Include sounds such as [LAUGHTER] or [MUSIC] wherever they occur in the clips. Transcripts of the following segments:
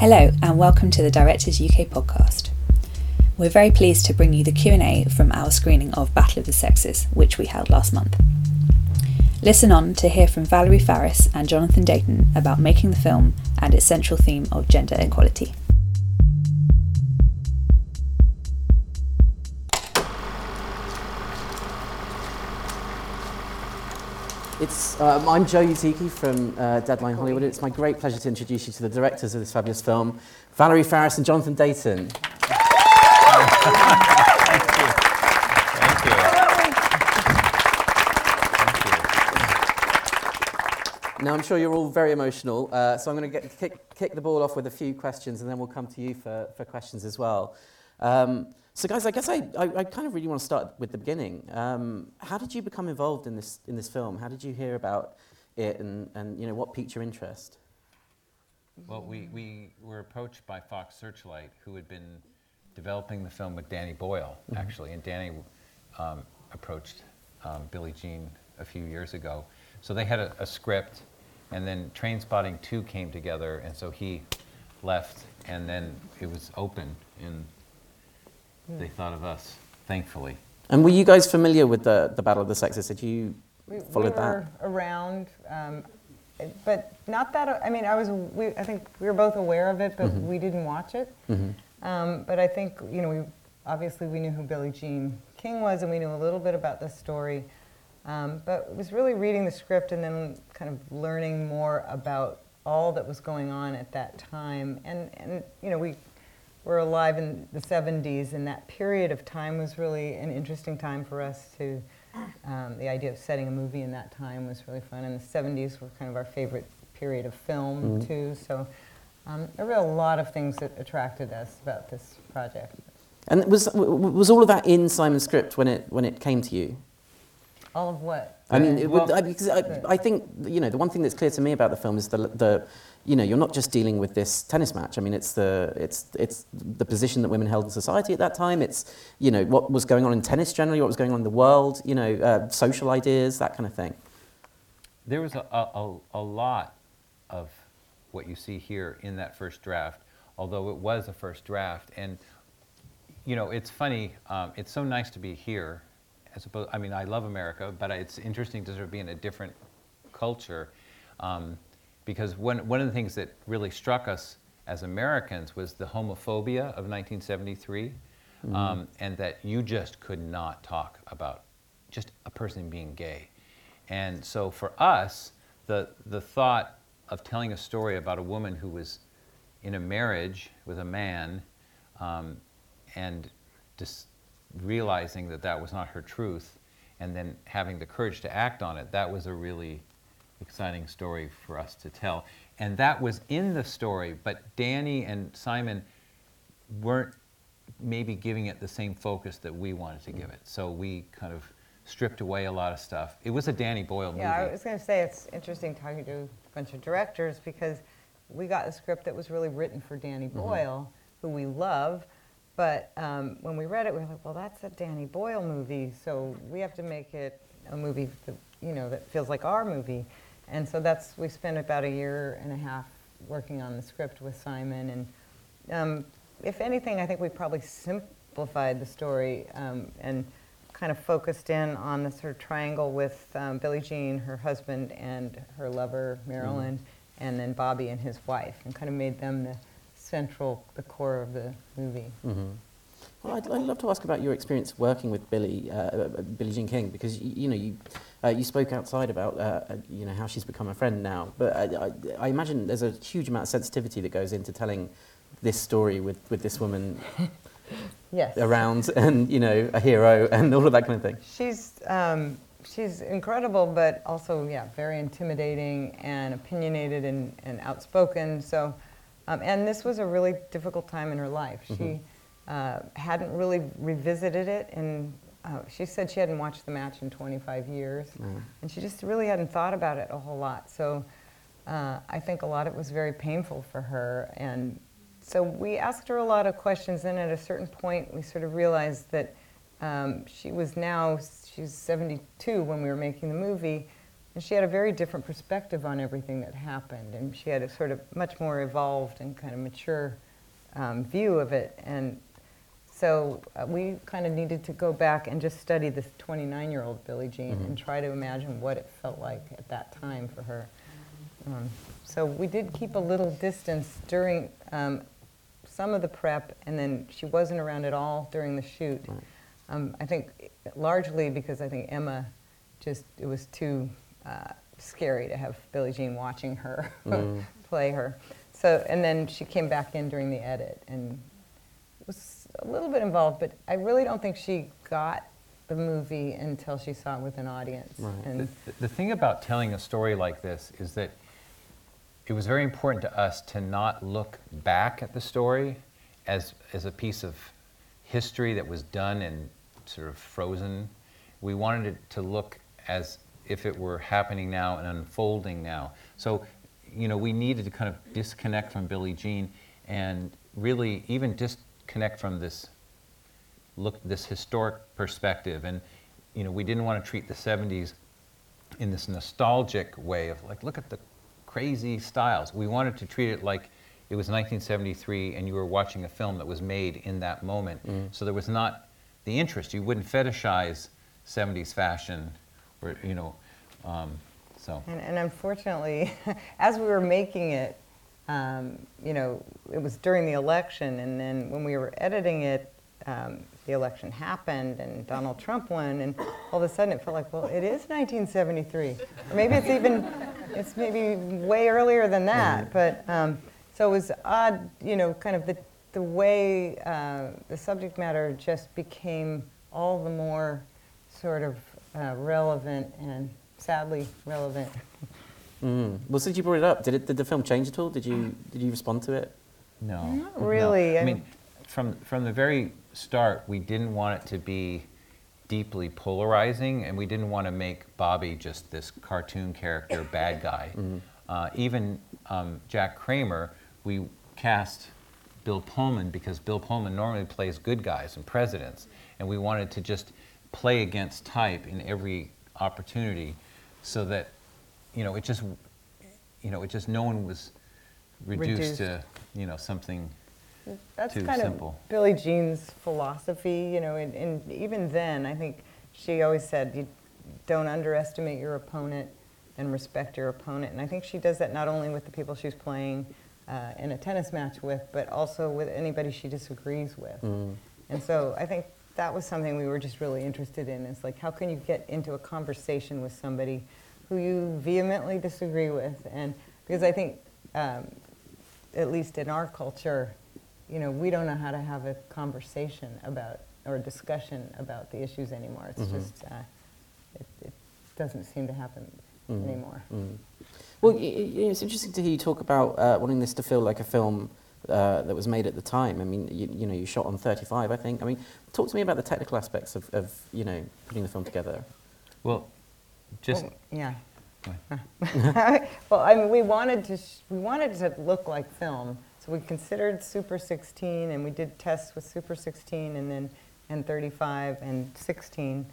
Hello and welcome to the Directors UK podcast. We're very pleased to bring you the Q&A from our screening of Battle of the Sexes, which we held last month. Listen on to hear from Valerie Faris and Jonathan Dayton about making the film and its central theme of gender equality. It's, um, I'm Joe Utichi from uh, Deadline Hollywood. It's my great pleasure to introduce you to the directors of this fabulous film, Valerie Faris and Jonathan Dayton. Thank you. Thank you. Now, I'm sure you're all very emotional, uh, so I'm going to kick, kick the ball off with a few questions, and then we'll come to you for, for questions as well. Um, so, guys, I guess I, I, I, kind of really want to start with the beginning. Um, how did you become involved in this, in this film? How did you hear about it, and, and you know, what piqued your interest? Well, we, we were approached by Fox Searchlight, who had been developing the film with Danny Boyle, mm-hmm. actually, and Danny um, approached um, Billie Jean a few years ago. So they had a, a script, and then Trainspotting 2 came together, and so he left, and then it was open, and they thought of us, thankfully. And were you guys familiar with the, the Battle of the Sexes? Did you we, follow we that? were around, um, but not that. I mean, I was. We, I think we were both aware of it, but mm-hmm. we didn't watch it. Mm-hmm. Um, but I think you know, we obviously we knew who Billie Jean King was, and we knew a little bit about the story. Um, but it was really reading the script and then kind of learning more about all that was going on at that time. And, and you know, we were alive in the 70s, and that period of time was really an interesting time for us to. Um, the idea of setting a movie in that time was really fun, and the 70s were kind of our favorite period of film, mm-hmm. too. So um, there were a lot of things that attracted us about this project. And was, was all of that in Simon's script when it, when it came to you? All of what? I mean, well, I, because I, I, think you know the one thing that's clear to me about the film is the, the you know you're not just dealing with this tennis match. I mean, it's the it's it's the position that women held in society at that time. It's you know what was going on in tennis generally, what was going on in the world. You know, uh, social ideas, that kind of thing. There was a, a, a lot of what you see here in that first draft, although it was a first draft. And you know, it's funny. Um, it's so nice to be here as opposed, I mean, I love America, but it's interesting to sort of be in a different culture. Um, because one, one of the things that really struck us as Americans was the homophobia of 1973, mm-hmm. um, and that you just could not talk about just a person being gay. And so for us, the, the thought of telling a story about a woman who was in a marriage with a man um, and just realizing that that was not her truth and then having the courage to act on it, that was a really exciting story for us to tell. And that was in the story, but Danny and Simon weren't maybe giving it the same focus that we wanted to give it. So we kind of stripped away a lot of stuff. It was a Danny Boyle movie. Yeah, I was going to say it's interesting talking to a bunch of directors because we got a script that was really written for Danny mm-hmm. Boyle, mm-hmm. who we love but um, when we read it, we were like, well, that's a Danny Boyle movie, so we have to make it a movie that, you know, that feels like our movie. And so that's, we spent about a year and a half working on the script with Simon. And um, if anything, I think we probably simplified the story um, and kind of focused in on the sort of triangle with um, Billie Jean, her husband, and her lover, Marilyn, mm-hmm. and then Bobby and his wife, and kind of made them the central, the core of the movie. Mm-hmm. Well, I'd, I'd, love to ask about your experience working with Billie, uh, uh Billie Jean King, because you, you know you, uh, you spoke outside about uh, uh, you know how she's become a friend now. But I, I, I, imagine there's a huge amount of sensitivity that goes into telling this story with, with this woman [LAUGHS] yes. around, [LAUGHS] and you know a hero and all of that kind of thing. She's um, she's incredible, but also yeah, very intimidating and opinionated and, and outspoken. So. Um, and this was a really difficult time in her life. Mm-hmm. She uh, hadn't really revisited it, and uh, she said she hadn't watched the match in 25 years, mm. and she just really hadn't thought about it a whole lot. So uh, I think a lot of it was very painful for her, and so we asked her a lot of questions. And at a certain point, we sort of realized that um, she was now she's 72 when we were making the movie, and she had a very different perspective on everything that happened, and she had a sort of much more evolved and kind of mature um, view of it. And so uh, we kind of needed to go back and just study this 29 year old Billie Jean and try to imagine what it felt like at that time for her. Um, so we did keep a little distance during um, some of the prep, and then she wasn't around at all during the shoot. Um, I think largely because I think Emma just, it was too uh, scary to have Billie Jean watching her [LAUGHS] play her. So, and then she came back in during the edit and was a little bit involved, but I really don't think she got the movie until she saw it with an audience. Right. The, And the thing about telling a story like this is that it was very important to us to not look back at the story as, as a piece of history that was done and sort of frozen. We wanted it to look as if it were happening now and unfolding now. So, you know, we needed to kind of disconnect from Billie Jean and really even disconnect from this look this historic perspective. And you know we didn't want to treat the 70s in this nostalgic way of like look at the crazy styles. We wanted to treat it like it was 1973 and you were watching a film that was made in that moment. Mm-hmm. So there was not the interest. You wouldn't fetishize 70s fashion or you know um, so And, and unfortunately, [LAUGHS] as we were making it, um, you know, it was during the election, and then when we were editing it, um, the election happened, and Donald Trump won, and all of a sudden it felt like, well, it is 1973, or maybe it's even, [LAUGHS] it's maybe way earlier than that. But um, so it was odd, you know, kind of the the way uh, the subject matter just became all the more sort of uh, relevant and sadly relevant. Mm. Well, since you brought it up, did, it, did the film change at all? Did you, did you respond to it? No. Not really. I I- mean, from, from the very start, we didn't want it to be deeply polarizing, and we didn't want to make Bobby just this cartoon character, [LAUGHS] bad guy. Uh, even um, Jack Kramer, we cast Bill Pullman because Bill Pullman normally plays good guys and presidents, and we wanted to just play against type in every opportunity so that, you know, it just, you know, it just no one was reduced, Reduced. to, you know, something That's Too kind simple. of Billie Jean's philosophy, you know, and, and even then, I think she always said, you don't underestimate your opponent and respect your opponent. And I think she does that not only with the people she's playing uh, in a tennis match with, but also with anybody she disagrees with. And so I think that was something we were just really interested in is like, how can you get into a conversation with somebody who you vehemently disagree with? And because I think, um, at least in our culture, you know, we don't know how to have a conversation about or a discussion about the issues anymore. It's Mhm. just, uh, it, it doesn't seem to happen Mm. anymore. Mm. Well, y- y- it's interesting to hear you talk about uh, wanting this to feel like a film uh, that was made at the time. I mean, you, you know, you shot on 35, I think. I mean, talk to me about the technical aspects of, of you know, putting the film together. Well, just Well, yeah. [LAUGHS] Well, I mean, we wanted to sh- we wanted to look like film, so we considered Super 16, and we did tests with Super 16, and then and 35 and 16.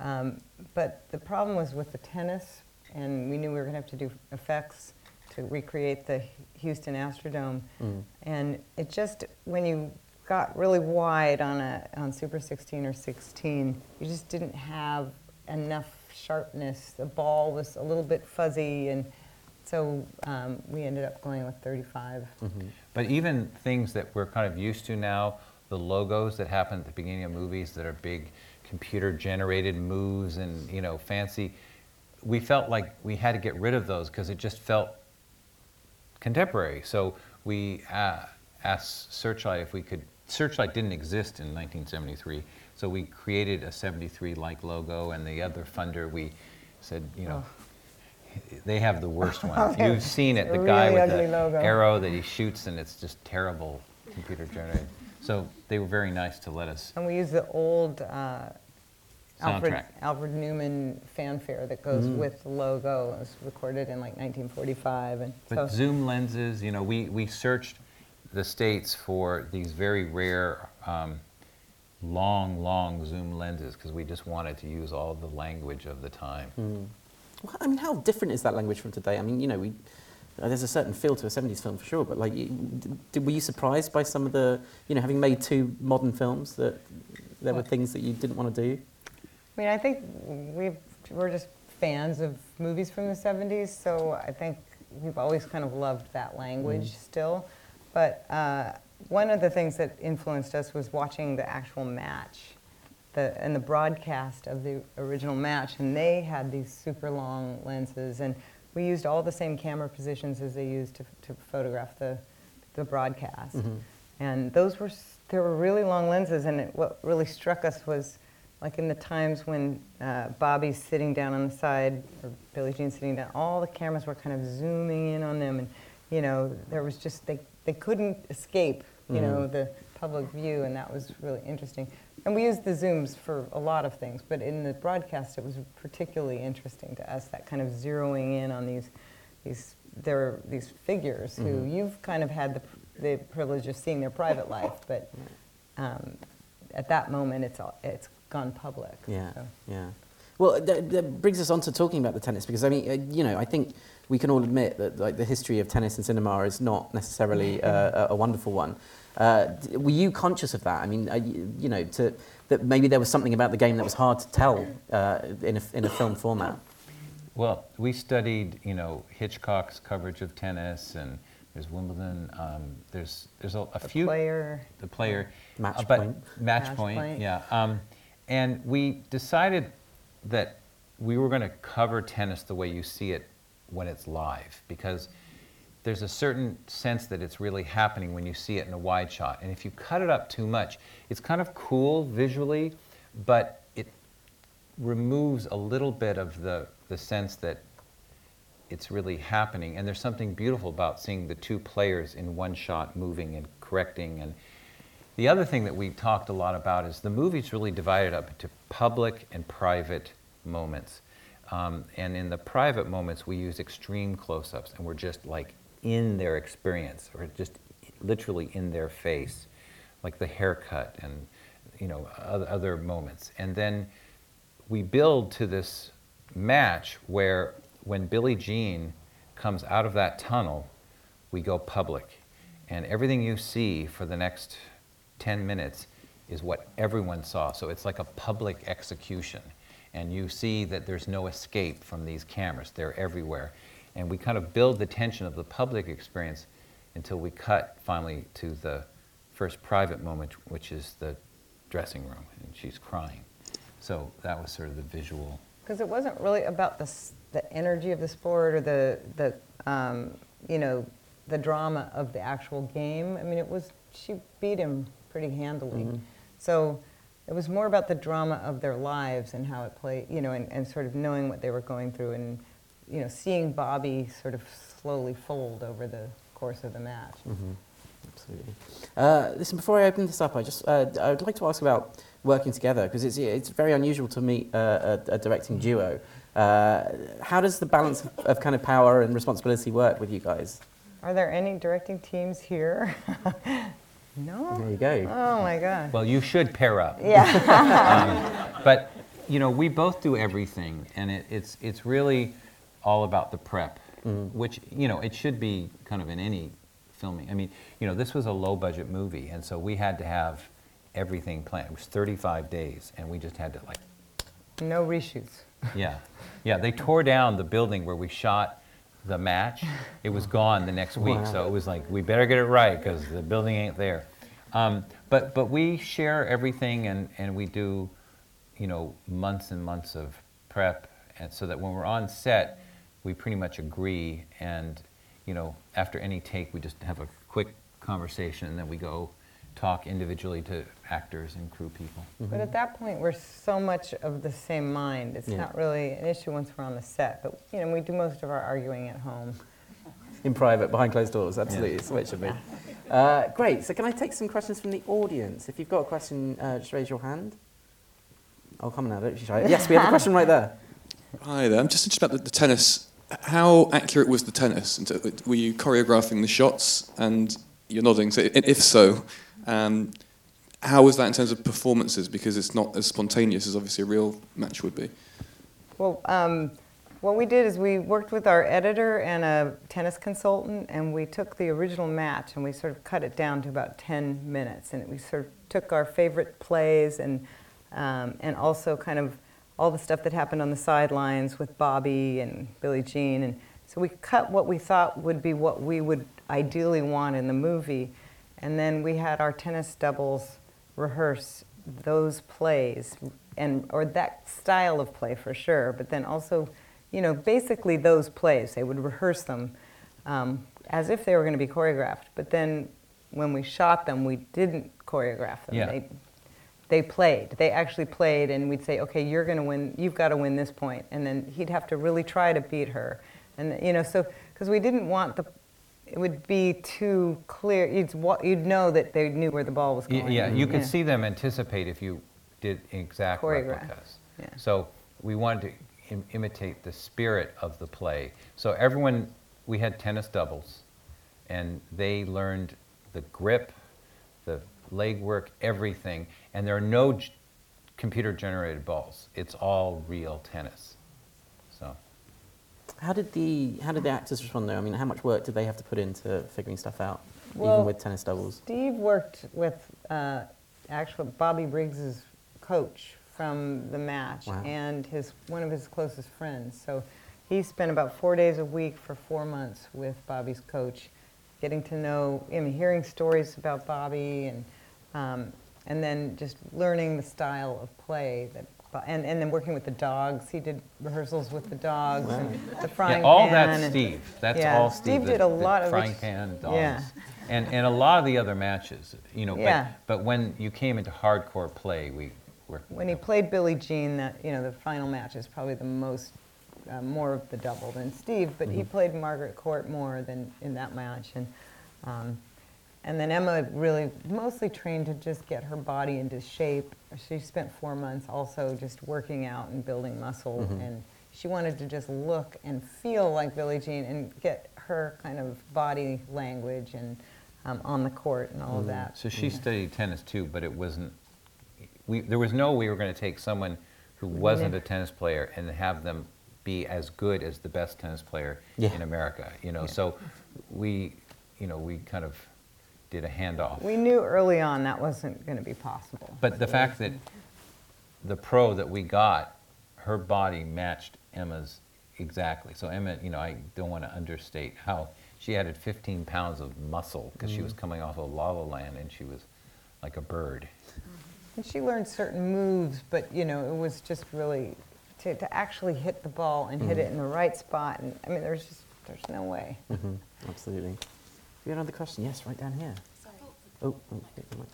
Um, but the problem was with the tennis, and we knew we were going to have to do effects to recreate the Houston Astrodome, Mm. and it just when you got really wide on a on Super 16 or 16, you just didn't have enough sharpness. The ball was a little bit fuzzy, and so um, we ended up going with 35. Mm-hmm. But even things that we're kind of used to now, the logos that happen at the beginning of movies that are big computer generated moves and you know fancy, we felt like we had to get rid of those because it just felt contemporary. So we uh, asked Searchlight if we could. Searchlight didn't exist in 1973, so we created a 73 like logo, and the other funder we said, you know. They have the worst one. [LAUGHS] You've seen it, the guy with the logo. arrow that he shoots, and it's just terrible computer generated. So they were very nice to let us. And we used the old uh, Alfred, Soundtrack. Alfred Newman fanfare that goes with the logo. It was recorded in like 1945. And But so, zoom lenses, you know, we, we searched the states for these very rare, um, long, long zoom lenses because we just wanted to use all the language of the time. Mm. wh- I mean, how different is that language from today? I mean, you know, we, uh, there's a certain feel to a 70s film for sure, but like, you, did, were you surprised by some of the, you know, having made two modern films that there were things that you didn't want to do? I mean, I think we've, we're just fans of movies from the 70s, so I think we've always kind of loved that language still. But uh, one of the things that influenced us was watching the actual match the, and the broadcast of the original match. And they had these super long lenses, and we used all the same camera positions as they used to, to photograph the, the broadcast. And those were, s- there were really long lenses, and it, what really struck us was like in the times when uh, Bobby's sitting down on the side or Billie Jean's sitting down, all the cameras were kind of zooming in on them, and you know there was just they they couldn't escape you know the public view, and that was really interesting. And we used the zooms for a lot of things, but in the broadcast it was particularly interesting to us that kind of zeroing in on these these there are these figures who you've kind of had the the privilege of seeing their private life, but um, at that moment it's all, it's gone public. Yeah, so. yeah. Well, that, that brings us on to talking about the tennis because I mean, uh, you know, I think we can all admit that like the history of tennis and cinema is not necessarily [LAUGHS] uh, a, a wonderful one. Uh, d- were you conscious of that? I mean, uh, you, you know, to, that maybe there was something about the game that was hard to tell uh, in, a, in a film format. Well, we studied, you know, Hitchcock's coverage of tennis, and there's Wimbledon. Um, there's there's a, a The few player. the player Match uh, but point. Match, Match point, point. yeah. Um, and we decided that we were going to cover tennis the way you see it when it's live, because there's a certain sense that it's really happening when you see it in a wide shot. And if you cut it up too much, it's kind of cool visually, but it removes a little bit of the, the sense that it's really happening. And there's something beautiful about seeing the two players in one shot moving and correcting. And the other thing that we talked a lot about is the movie's really divided up into public and private moments. Um, and in the private moments, we use extreme close ups, and we're just like in their experience, or just literally in their face, like the haircut and you know other moments. And then we build to this match where when Billie Jean comes out of that tunnel, we go public. And everything you see for the next 10 minutes is what everyone saw. So it's like a public execution. And you see that there's no escape from these cameras, they're everywhere. And we kind of build the tension of the public experience until we cut finally to the first private moment, which is the dressing room, and she's crying. So that was sort of the visual. Because it wasn't really about the, the energy of the sport or the, the um, you know, the drama of the actual game. I mean, it was, she beat him pretty handily. So it was more about the drama of their lives and how it played, you know, and, and sort of knowing what they were going through and, you know, seeing Bobby sort of slowly fold over the course of the match. Absolutely. Uh, listen, before I open this up, I just uh, I would like to ask about working together because it's it's very unusual to meet uh, a, a directing duo. Uh, how does the balance of, of kind of power and responsibility work with you guys? Are there any directing teams here? [LAUGHS] no? There you go. Oh my God. Well, you should pair up. Yeah. [LAUGHS] Um, but you know, we both do everything, and it, it's it's really all about the prep, mm-hmm. which you know it should be kind of in any filming. I mean, you know, this was a low budget movie, and so we had to have everything planned. It was 35 days, and we just had to like, no reshoots. yeah, yeah. They tore down the building where we shot the match. It was gone the next week, so it was like we better get it right because the building ain't there. Um, but but we share everything, and and we do, you know, months and months of prep, and so that when we're on set, we pretty much agree, and you know, after any take, we just have a quick conversation, and then we go talk individually to actors and crew people. But at that point, we're so much of the same mind. It's Yeah. not really an issue once we're on the set, but you know, we do most of our arguing at home. In private, behind closed doors, absolutely. It's the way it should be. Uh, great. So, can I take some questions from the audience? If you've got a question, uh, just raise your hand. Oh, come on now, don't you shy. Yes, we have a question right there. Hi there. I'm just interested about the, the tennis. How accurate was the tennis? And so, Were you choreographing the shots? And you're nodding. So, i- if so, um, how was that in terms of performances? Because it's not as spontaneous as obviously a real match would be. Well, um, what we did is we worked with our editor and a tennis consultant, and we took the original match and we sort of cut it down to about 10 minutes. And we sort of took our favorite plays and, um, and also kind of all the stuff that happened on the sidelines with Bobby and Billie Jean. And so we cut what we thought would be what we would ideally want in the movie. And then we had our tennis doubles rehearse those plays and or that style of play for sure but then also you know basically those plays they would rehearse them um, as if they were going to be choreographed but then when we shot them we didn't choreograph them Yeah. they, they played they actually played and we'd say okay you're going to win you've got to win this point." point and then he'd have to really try to beat her and you know so because we didn't want the it would be too clear you'd, wa- you'd know that they knew where the ball was Y- going Yeah, you could see them anticipate if you did exact Choreograph, replicas. yeah. So we wanted to Im- imitate the spirit of the play. So everyone, we had tennis doubles, and they learned the grip, the leg work, everything. And there are no j- computer-generated balls. It's all real tennis. How did the how did the actors respond though? I mean, how much work did they have to put into figuring stuff out, Well, even with tennis doubles? Steve worked with uh, actual Bobby Riggs's coach from the match Wow. and his one of his closest friends. So he spent about four days a week for four months with Bobby's coach, getting to know him, hearing stories about Bobby, and um, and then just learning the style of play that. And, and then working with the dogs, he did rehearsals with the dogs and the frying Yeah, all pan. that's and- Steve. That's Yeah, all Steve. Steve the- did a the lot of frying ex- pan dogs. yeah. And, and a lot of the other matches, you know, Yeah. but, but when you came into hardcore play, we were. When he played Billie Jean, that you know, the final match is probably the most, uh, more of the double than Steve, but he played Margaret Court more than in that match, and um, and then Emma really mostly trained to just get her body into shape. She spent four months also just working out and building muscle, mm-hmm. and she wanted to just look and feel like Billie Jean and get her kind of body language and um, on the court and all of mm-hmm. that. So she studied tennis too, but it wasn't, we, there was no way we were going to take someone who mm-hmm. wasn't a tennis player and have them be as good as the best tennis player Yeah. in America, you know? So we, you know, we kind of did a handoff. We knew early on that wasn't going to be possible. But the fact that the pro that we got, her body matched Emma's exactly. So Emma, you know, I don't want to understate how she added 15 pounds of muscle because she was mm. coming off of La La Land and she was like a bird. Mm-hmm. And she learned certain moves, but you know, it was just really to, to actually hit the ball and hit mm-hmm. it in the right spot. And I mean, there's just there's no way. hmm Absolutely. Do you have another question? Yes, right down here. Oh, oh, hit the mic.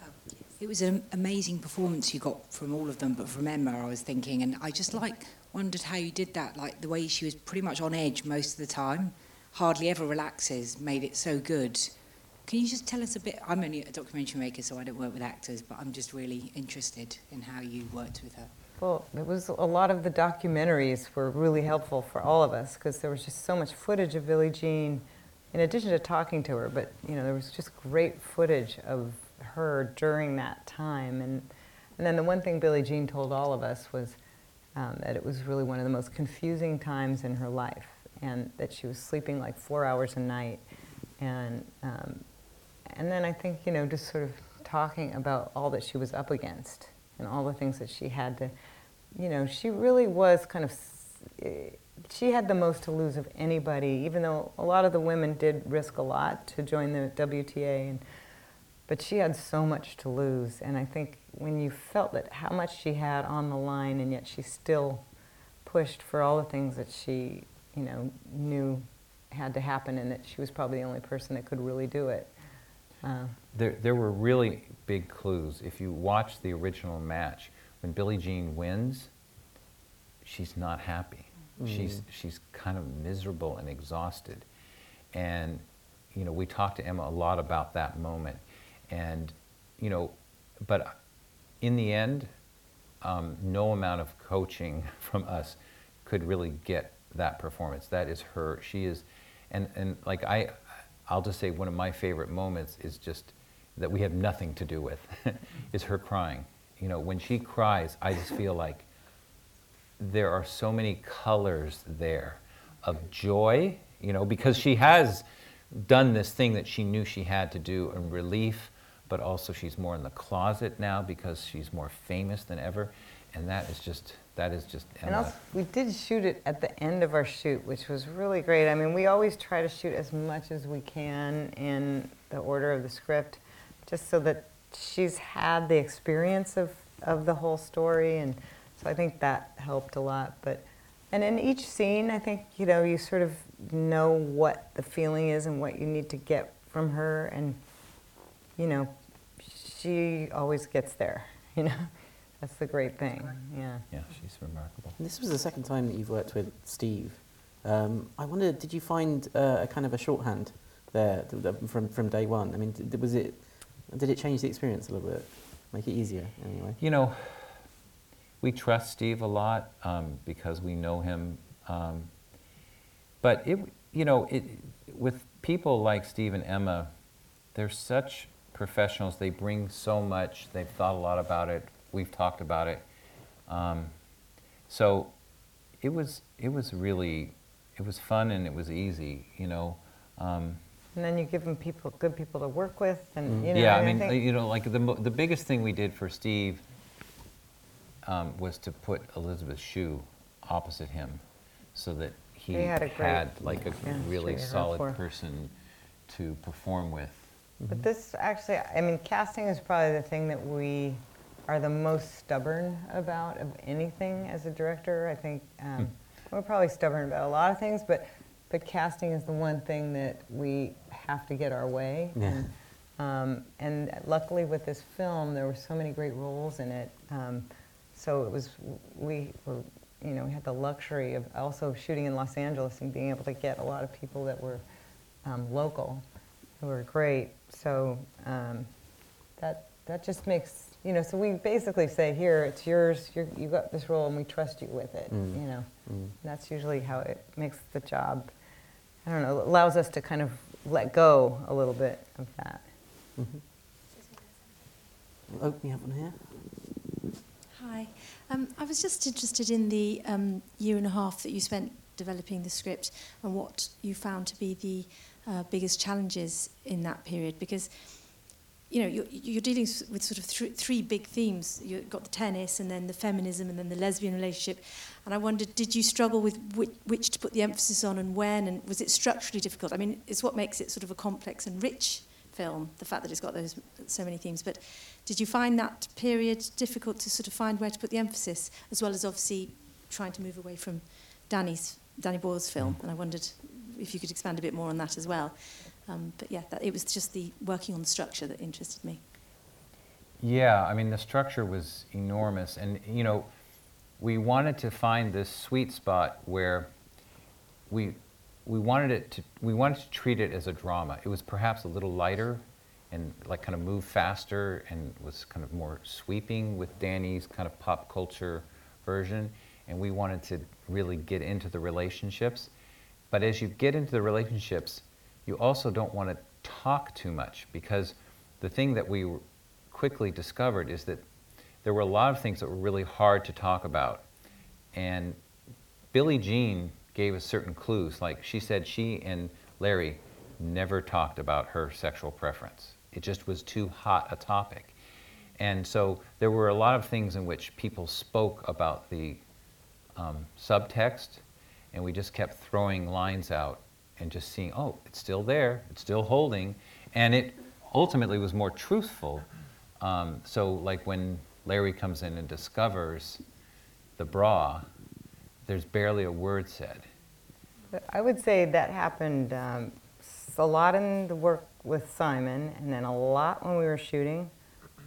It was an amazing performance you got from all of them, but from Emma, I was thinking, and I just like wondered how you did that. Like the way she was pretty much on edge most of the time, hardly ever relaxes, made it so good. Can you just tell us a bit? I'm only a documentary maker, so I don't work with actors, but I'm just really interested in how you worked with her. Well, it was a lot of the documentaries were really helpful for all of us because there was just so much footage of Billie Jean, in addition to talking to her. But you know, there was just great footage of her during that time. And and then the one thing Billie Jean told all of us was um, that it was really one of the most confusing times in her life, and that she was sleeping like four hours a night, and um, and then I think you know just sort of talking about all that she was up against and all the things that she had to, you know, she really was kind of. She had the most to lose of anybody, even though a lot of the women did risk a lot to join the WTA, and but she had so much to lose. And I think when you felt that how much she had on the line, and yet she still pushed for all the things that she, you know, knew had to happen, and that she was probably the only person that could really do it. Uh, There, there were really big clues. If you watch the original match, when Billie Jean wins, she's not happy. She's, she's kind of miserable and exhausted. And, you know, we talked to Emma a lot about that moment. And, you know, but in the end, um, no amount of coaching [LAUGHS] from us could really get that performance. That is her. She is, and, and like I, I'll just say one of my favorite moments is just that we have nothing to do with, [LAUGHS] is her crying. You know, when she cries, I just feel like there are so many colors there of joy, you know, because she has done this thing that she knew she had to do in relief, but also she's more in the closet now because she's more famous than ever, and that is just that is just and also, we did shoot it at the end of our shoot, which was really great. I mean, we always try to shoot as much as we can in the order of the script, just so that she's had the experience of, of the whole story, and so I think that helped a lot. But and in each scene, I think you know you sort of know what the feeling is and what you need to get from her, and you know, she always gets there. [LAUGHS] You know. That's the great thing. Yeah. Yeah, she's remarkable. And this was the second time that you've worked with Steve. Um, I wonder, did you find uh, a kind of a shorthand there th- th- from, from day one? I mean, did, was it, did it change the experience a little bit? Make it easier, anyway? You know, we trust Steve a lot um, because we know him. Um, but it, you know, it, with people like Steve and Emma, they're such professionals. They bring so much. They've thought a lot about it we've talked about it. Um, so it was it was really it was fun and it was easy, you know. Um, and then you give them people good people to work with, and you know. Yeah, I mean, I you know, like the the biggest thing we did for Steve um, was to put Elizabeth Shue opposite him, so that he had, had, like a yeah, really solid person to perform with. But this actually, I mean, casting is probably the thing that we are the most stubborn about of anything as a director. I think um, hmm. we're probably stubborn about a lot of things, but but casting is the one thing that we have to get our way. Yeah. And, um, and luckily with this film, there were so many great roles in it. Um, so it was we were you know we had the luxury of also shooting in Los Angeles and being able to get a lot of people that were um, local, who were great. So um, that that just makes you know, so we basically say, here, it's yours, You're, you got this role and we trust you with it, mm. you know. Mm. That's usually how it makes the job, I don't know, allows us to kind of let go a little bit of that. Mm-hmm. Oh, we have one here. Hi. Um, I was just interested in the um, year and a half that you spent developing the script and what you found to be the uh, biggest challenges in that period because you know you're, you're dealing with sort of th three big themes. You've got the tennis and then the feminism and then the lesbian relationship. And i wondered did you struggle with which, which to put the emphasis on and when? And was it structurally difficult? I mean it's what makes it sort of a complex and rich film, the fact that it's got those so many themes. But did you find that period difficult to sort of find where to put the emphasis, as well as obviously trying to move away from Danny's Danny Boyle's film? And I wondered if you could expand a bit more on that as well. Um, but yeah, that, it was just the working on the structure that interested me. Yeah, I mean, the structure was enormous. And, you know, we wanted to find this sweet spot where we, we, wanted it to, we wanted to treat it as a drama. It was perhaps a little lighter and like kind of move faster and was kind of more sweeping with Danny's kind of pop culture version. And we wanted to really get into the relationships. But as you get into the relationships, you also don't want to talk too much because the thing that we quickly discovered is that there were a lot of things that were really hard to talk about. And Billie Jean gave us certain clues. Like she said, she and Larry never talked about her sexual preference. It just was too hot a topic. And so there were a lot of things in which people spoke about the um, subtext, and we just kept throwing lines out and just seeing, oh, it's still there, it's still holding, and it ultimately was more truthful. Um, so, like when Larry comes in and discovers the bra, there's barely a word said. I would say that happened um, a lot in the work with Simon, and then a lot when we were shooting.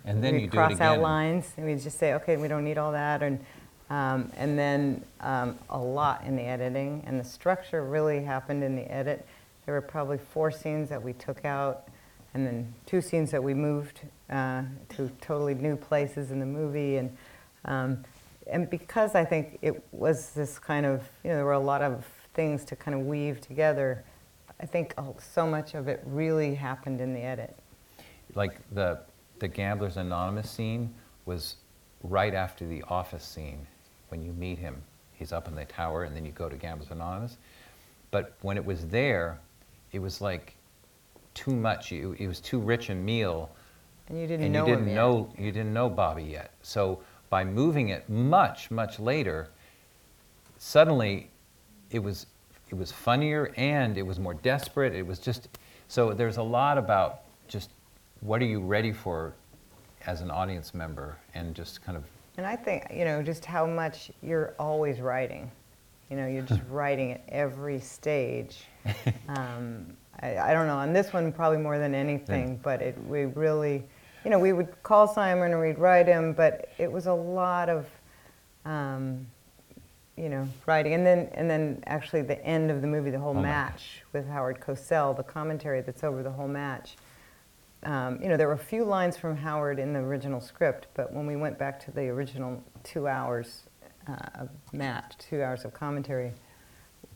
And then we'd you cross out lines, and we'd just say, okay, we don't need all that, and um, and then um, a lot in the editing, and the structure really happened in the edit. There were probably four scenes that we took out, and then two scenes that we moved uh, to totally new places in the movie. And, um, and because I think it was this kind of, you know, there were a lot of things to kind of weave together, I think so much of it really happened in the edit. Like the, the Gamblers Anonymous scene was right after the office scene when you meet him. He's up in the tower, and then you go to Gamblers Anonymous. but when it was there, it was like too much. You, it was too rich a meal, And you didn't and know you didn't him yet. know you didn't know Bobby yet. So by moving it much much later, suddenly it was it was funnier and it was more desperate. It was just so there's a lot about just what are you ready for as an audience member and just kind of And I think, you know, just how much you're always writing. You know, you're just [LAUGHS] writing at every stage. Um, I, I don't know, on this one probably more than anything, but it, we really, you know, we would call Simon and we'd write him, but it was a lot of, um, you know, writing. And then, and then actually the end of the movie, the whole Oh match with Howard Cosell, the commentary that's over the whole match um, you know, there were a few lines from Howard in the original script, but when we went back to the original two hours uh, of match, two hours of commentary,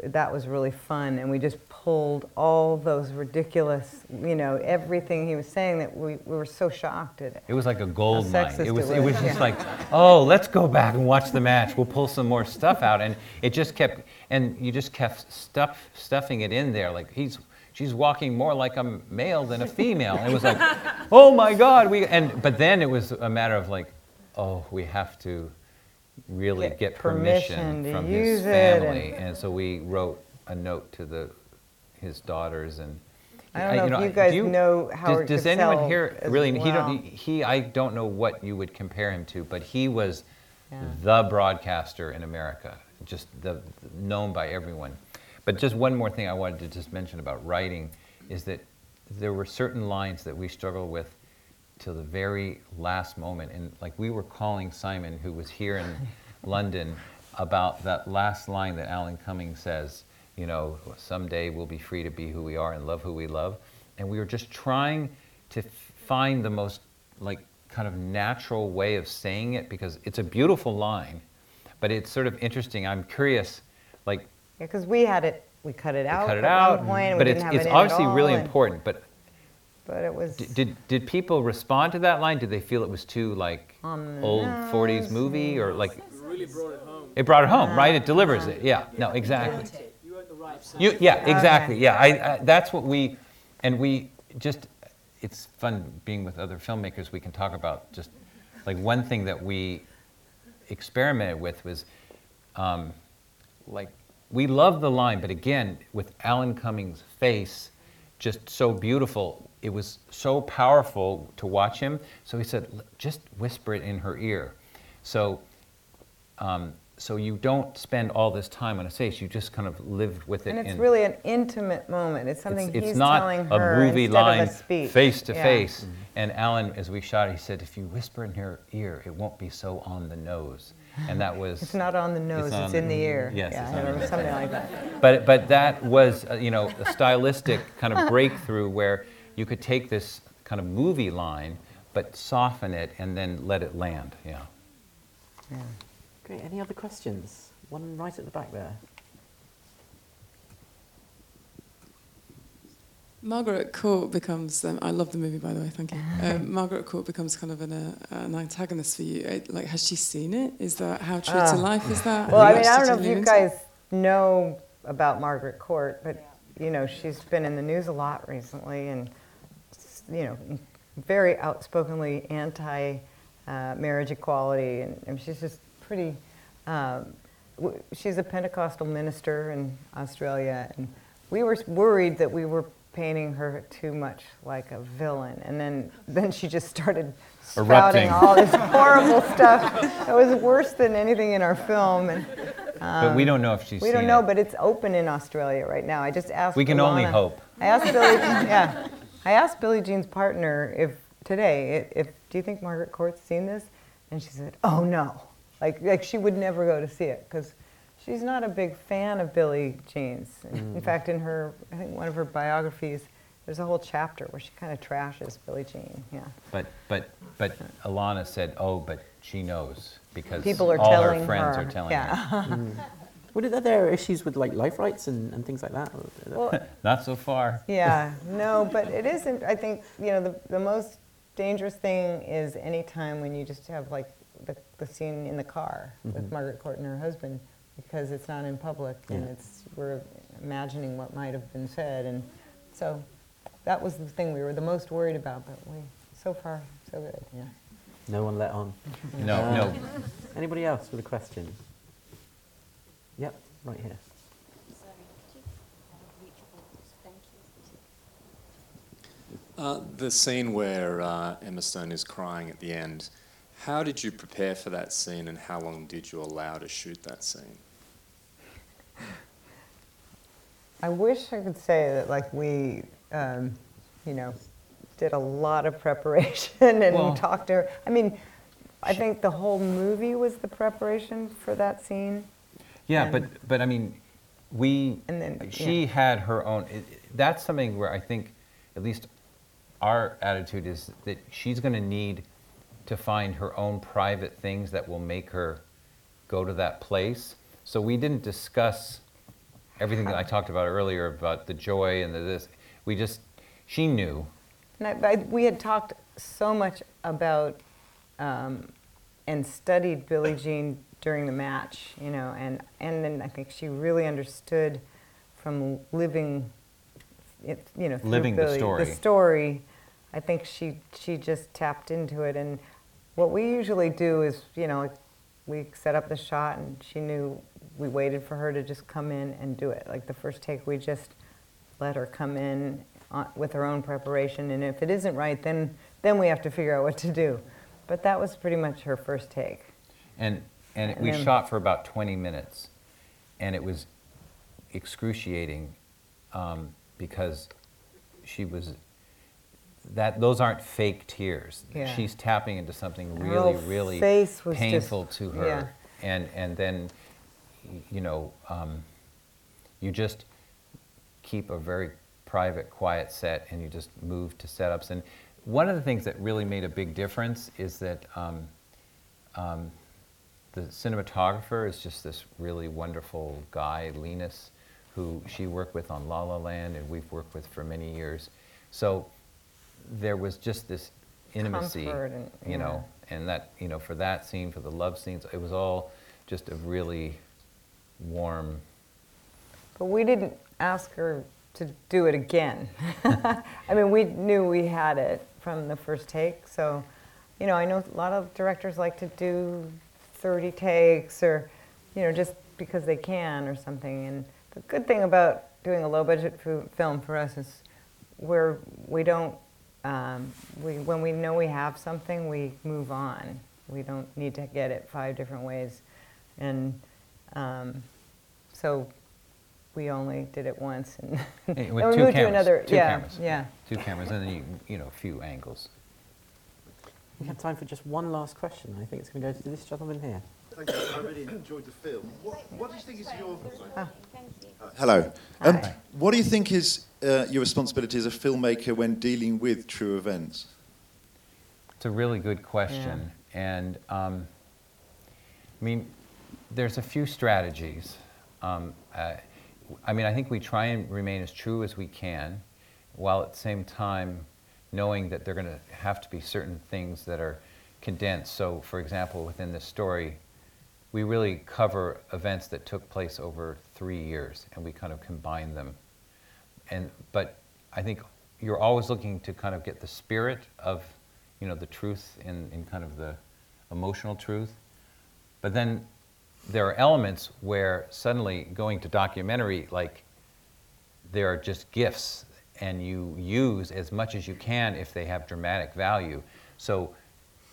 that was really fun. And we just pulled all those ridiculous, you know, everything he was saying that we, we were so shocked at it. It was like a gold mine. It was, it was, just like, oh, let's go back and watch the match. We'll pull some more stuff out, and it just kept, and you just kept stuff, stuffing it in there. Like he's, she's walking more like a male than a female. It was like, [LAUGHS] oh my God, we, and but then it was a matter of like, oh, we have to really Get get permission, permission from his it and- family, and so we wrote a note to the, his daughters and. I don't know if you guys know Howard Does, does anyone here really? He don't. He. I don't know what you would compare him to, but he was Yeah. the broadcaster in America, just the known by everyone. But just one more thing I wanted to just mention about writing is that there were certain lines that we struggled with till the very last moment, and like we were calling Simon, who was here in [LAUGHS] London, about that last line that Alan Cumming says. You know, someday we'll be free to be who we are and love who we love, and we were just trying to find the most like kind of natural way of saying it because it's a beautiful line, but it's sort of interesting. I'm curious, like Because we had it, we cut it we out cut it at out, one point, and we but didn't it's have it's it in at obviously really important. But But it was. d- did did people respond to that line? Did they feel it was too like On the old nose, 40s movie or like? It really brought it home. It brought it home, right? It delivers it. Yeah. No, exactly. You weren't the right side. You, yeah, exactly. Okay. Yeah, I, I, that's what we, and we just, it's fun being with other filmmakers. We can talk about just like one thing that we experimented with was um, like we love the line, but again, with Alan Cummings' face, just so beautiful. It was so powerful to watch him. So he said, just whisper it in her ear. So um, so you don't spend all this time on a stage. You just kind of live with it. And it's in, really an intimate moment. It's something it's, it's he's not telling a her movie instead line of a speech. face to Yeah. face. And Alan, as we shot, it, he said, if you whisper in her ear, it won't be so on the nose. And that was. [LAUGHS] It's not on the nose, it's, on in the ear. Yes, yeah, it's on or something like that. But but that was uh, you know a stylistic kind of [LAUGHS] breakthrough where you could take this kind of movie line, but soften it and then let it land. Yeah. Yeah. Great. Any other questions? One right at the back there. Margaret Court becomes. Um, I love the movie, by the way. Thank you. [LAUGHS] Um, Margaret Court becomes kind of an, uh, an antagonist for you. Uh, Like, has she seen it? Is that how true Ah. to life is that? [LAUGHS] Well, I mean, I don't know it if you guys into know about Margaret Court, but you know, she's been in the news a lot recently, and s- you know, very outspokenly anti-marriage equality, and, and she's just pretty. Um, w- she's a Pentecostal minister in Australia, and we were worried that we were painting her too much like a villain, and then then she just started spouting Erupting. all this horrible stuff. It was worse than anything in our film, and. but we don't know if she's. Um, We don't know, it. but it's open in Australia right now. I just asked. We can only hope. I asked Billie. yeah, I asked Billie Jean's partner if today, if, if do you think Margaret Court's seen this? And she said, "Oh no, like like she would never go to see it because she's not a big fan of Billie Jean's. In, in fact, in her, I think one of her biographies, there's a whole chapter where she kind of trashes Billie Jean. Yeah, But but but Ilana said, "Oh, but she knows because people are all telling her friends her. are telling yeah. her." What are there issues with like life rights and, and things like that? well, [LAUGHS] Not so far. Yeah, [LAUGHS] no, but it isn't. I think you know the the most dangerous thing is any time when you just have like the, the scene in the car with mm-hmm. Margaret Court and her husband, because it's not in public and Yeah. it's we're imagining what might have been said, and so that was the thing we were the most worried about. But we so far so good. Yeah. No one let on. No, no. Anybody else with a question? Yep, right here. Uh, the scene where uh, Emma Stone is crying at the end, how did you prepare for that scene and how long did you allow to shoot that scene? I wish I could say that like we, um, you know, did a lot of preparation [LAUGHS] and Well- talked to her. I mean, I think the whole movie was the preparation for that scene. Yeah, but, but I mean, we, And then, she yeah. had her own, it- that's something where I think, at least our attitude is that she's going to need to find her own private things that will make her go to that place. So we didn't discuss everything that I talked about earlier about the joy and the this. We just, she knew. And I, I, we had talked so much about um, and studied Billie Jean during the match, you know, and, and then I think she really understood from living, it, you know, through Living the story. The story, I think she she just tapped into it. And what we usually do is, you know, we set up the shot, and she knew we waited for her to just come in and do it. Like the first take, we just let her come in uh, with her own preparation, and if it isn't right, then then we have to figure out what to do. But that was pretty much her first take. And, and we then- shot for about 20 minutes, and it was excruciating um, because she was that those aren't fake tears. Yeah. She's tapping into something really, whole really face was just- painful to her, yeah. and and then you know um, you just keep a very private, quiet set, and you just move to setups. And one of the things that really made a big difference is that. Um, um, the cinematographer is just this really wonderful guy, Linus, who she worked with on La La Land and we've worked with for many years. So there was just this intimacy, and- you know, and that, you know, for that scene, for the love scenes, it was all just a really warm. But we didn't ask her to do it again. [LAUGHS] I mean, we knew we had it from the first take. So, you know, I know a lot of directors like to do 30 takes or, you know, just because they can or something. And the good thing about doing a low budget film for us is where we don't, um, we, when we know we have something, we move on. We don't need to get it five different ways. And um, so we only did it once. And, and we two moved cameras, to another, two yeah, cameras. yeah. Two cameras, and then you, you know, a few angles. We have time for just one last question. I think it's going to go to this gentleman here. Thank you. I really enjoyed the film. What, what do you think is your... Ah. Uh, hello. Um, what do you think is uh, your responsibility as a filmmaker when dealing with true events? It's a really good question. And um, I mean, there's a few strategies. Um, uh, I mean, I think we try and remain as true as we can, while at the same time knowing that there are going to have to be certain things that are condensed. So, for example, within this story, we really cover events that took place over three years, and we kind of combine them. And but I think you're always looking to kind of get the spirit of, you know, the truth in, in kind of the emotional truth. But then there are elements where suddenly going to documentary, like there are just gifts, and you use as much as you can if they have dramatic value. So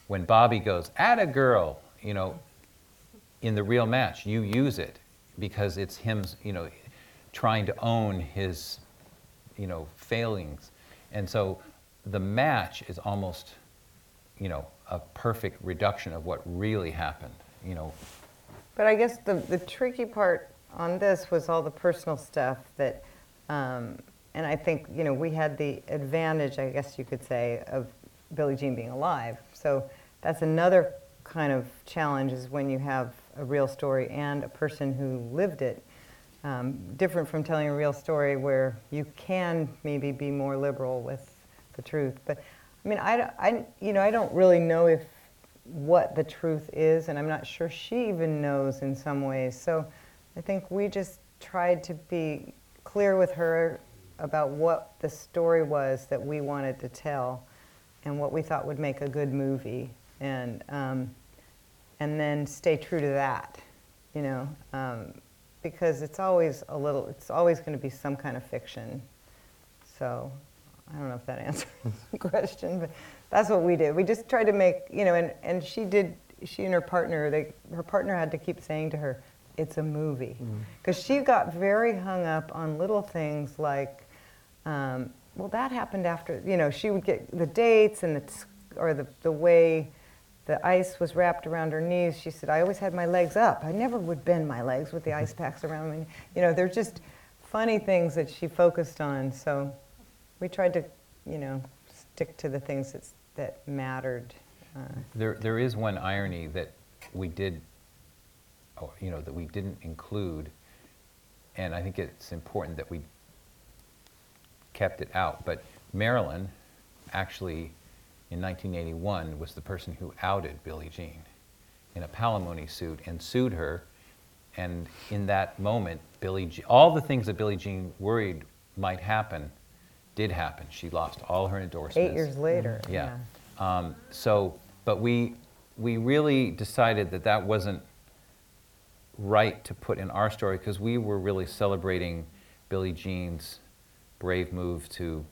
when Bobby goes, at a girl, you know, in the real match, you use it because it's him, you know, trying to own his, you know, failings. And so the match is almost, you know, a perfect reduction of what really happened, you know. But I guess the, the tricky part on this was all the personal stuff that, um, and I think, you know, we had the advantage, I guess you could say, of Billie Jean being alive. So that's another kind of challenge is when you have a real story and a person who lived it. Um, different from telling a real story where you can maybe be more liberal with the truth. But I mean, I, I, you know, I don't really know if what the truth is, and I'm not sure she even knows in some ways. So I think we just tried to be clear with her about what the story was that we wanted to tell and what we thought would make a good movie. And, um, and then stay true to that, you know, um, because it's always a little, it's always going to be some kind of fiction. So I don't know if that [LAUGHS] answers the question, but that's what we did. We just tried to make, you know, and, and she did, she and her partner, they, her partner had to keep saying to her, it's a movie. Because she got very hung up on little things like, um, well, that happened after, you know, she would get the dates and the, t- or the, the way the ice was wrapped around her knees. She said, I always had my legs up. I never would bend my legs with the ice packs around me. You know, they're just funny things that she focused on. So we tried to, you know, stick to the things that's, that mattered. Uh, There, there is one irony that we did, oh, you know, that we didn't include, and I think it's important that we kept it out. But Marilyn, actually, in 1981, was the person who outed Billie Jean in a palimony suit and sued her. And in that moment, Billie, Je- all the things that Billie Jean worried might happen, did happen. She lost all her endorsements. eight years later. Yeah. Um, so, but we, we really decided that that wasn't right to put in our story because we were really celebrating Billie Jean's brave move to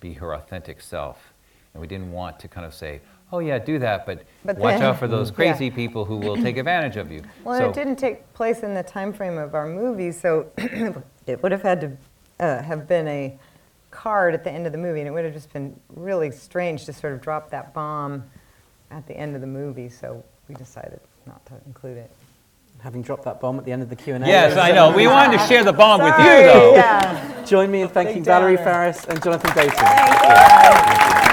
be her authentic self. And we didn't want to kind of say, oh, yeah, do that, but, But watch then- out for those [LAUGHS] Yeah. crazy people who will take advantage of you. Well, so, it didn't take place in the time frame of our movie, so [CLEARS THROAT] it would have had to uh, have been a card at the end of the movie, and it would have just been really strange to sort of drop that bomb at the end of the movie. So we decided not to include it. Having dropped that bomb at the end of the Q&A. yes, I know. We wanted to share the bomb with you, though. Yeah. Join me in thanking Valerie downer. Faris and Jonathan Dayton. Thank you.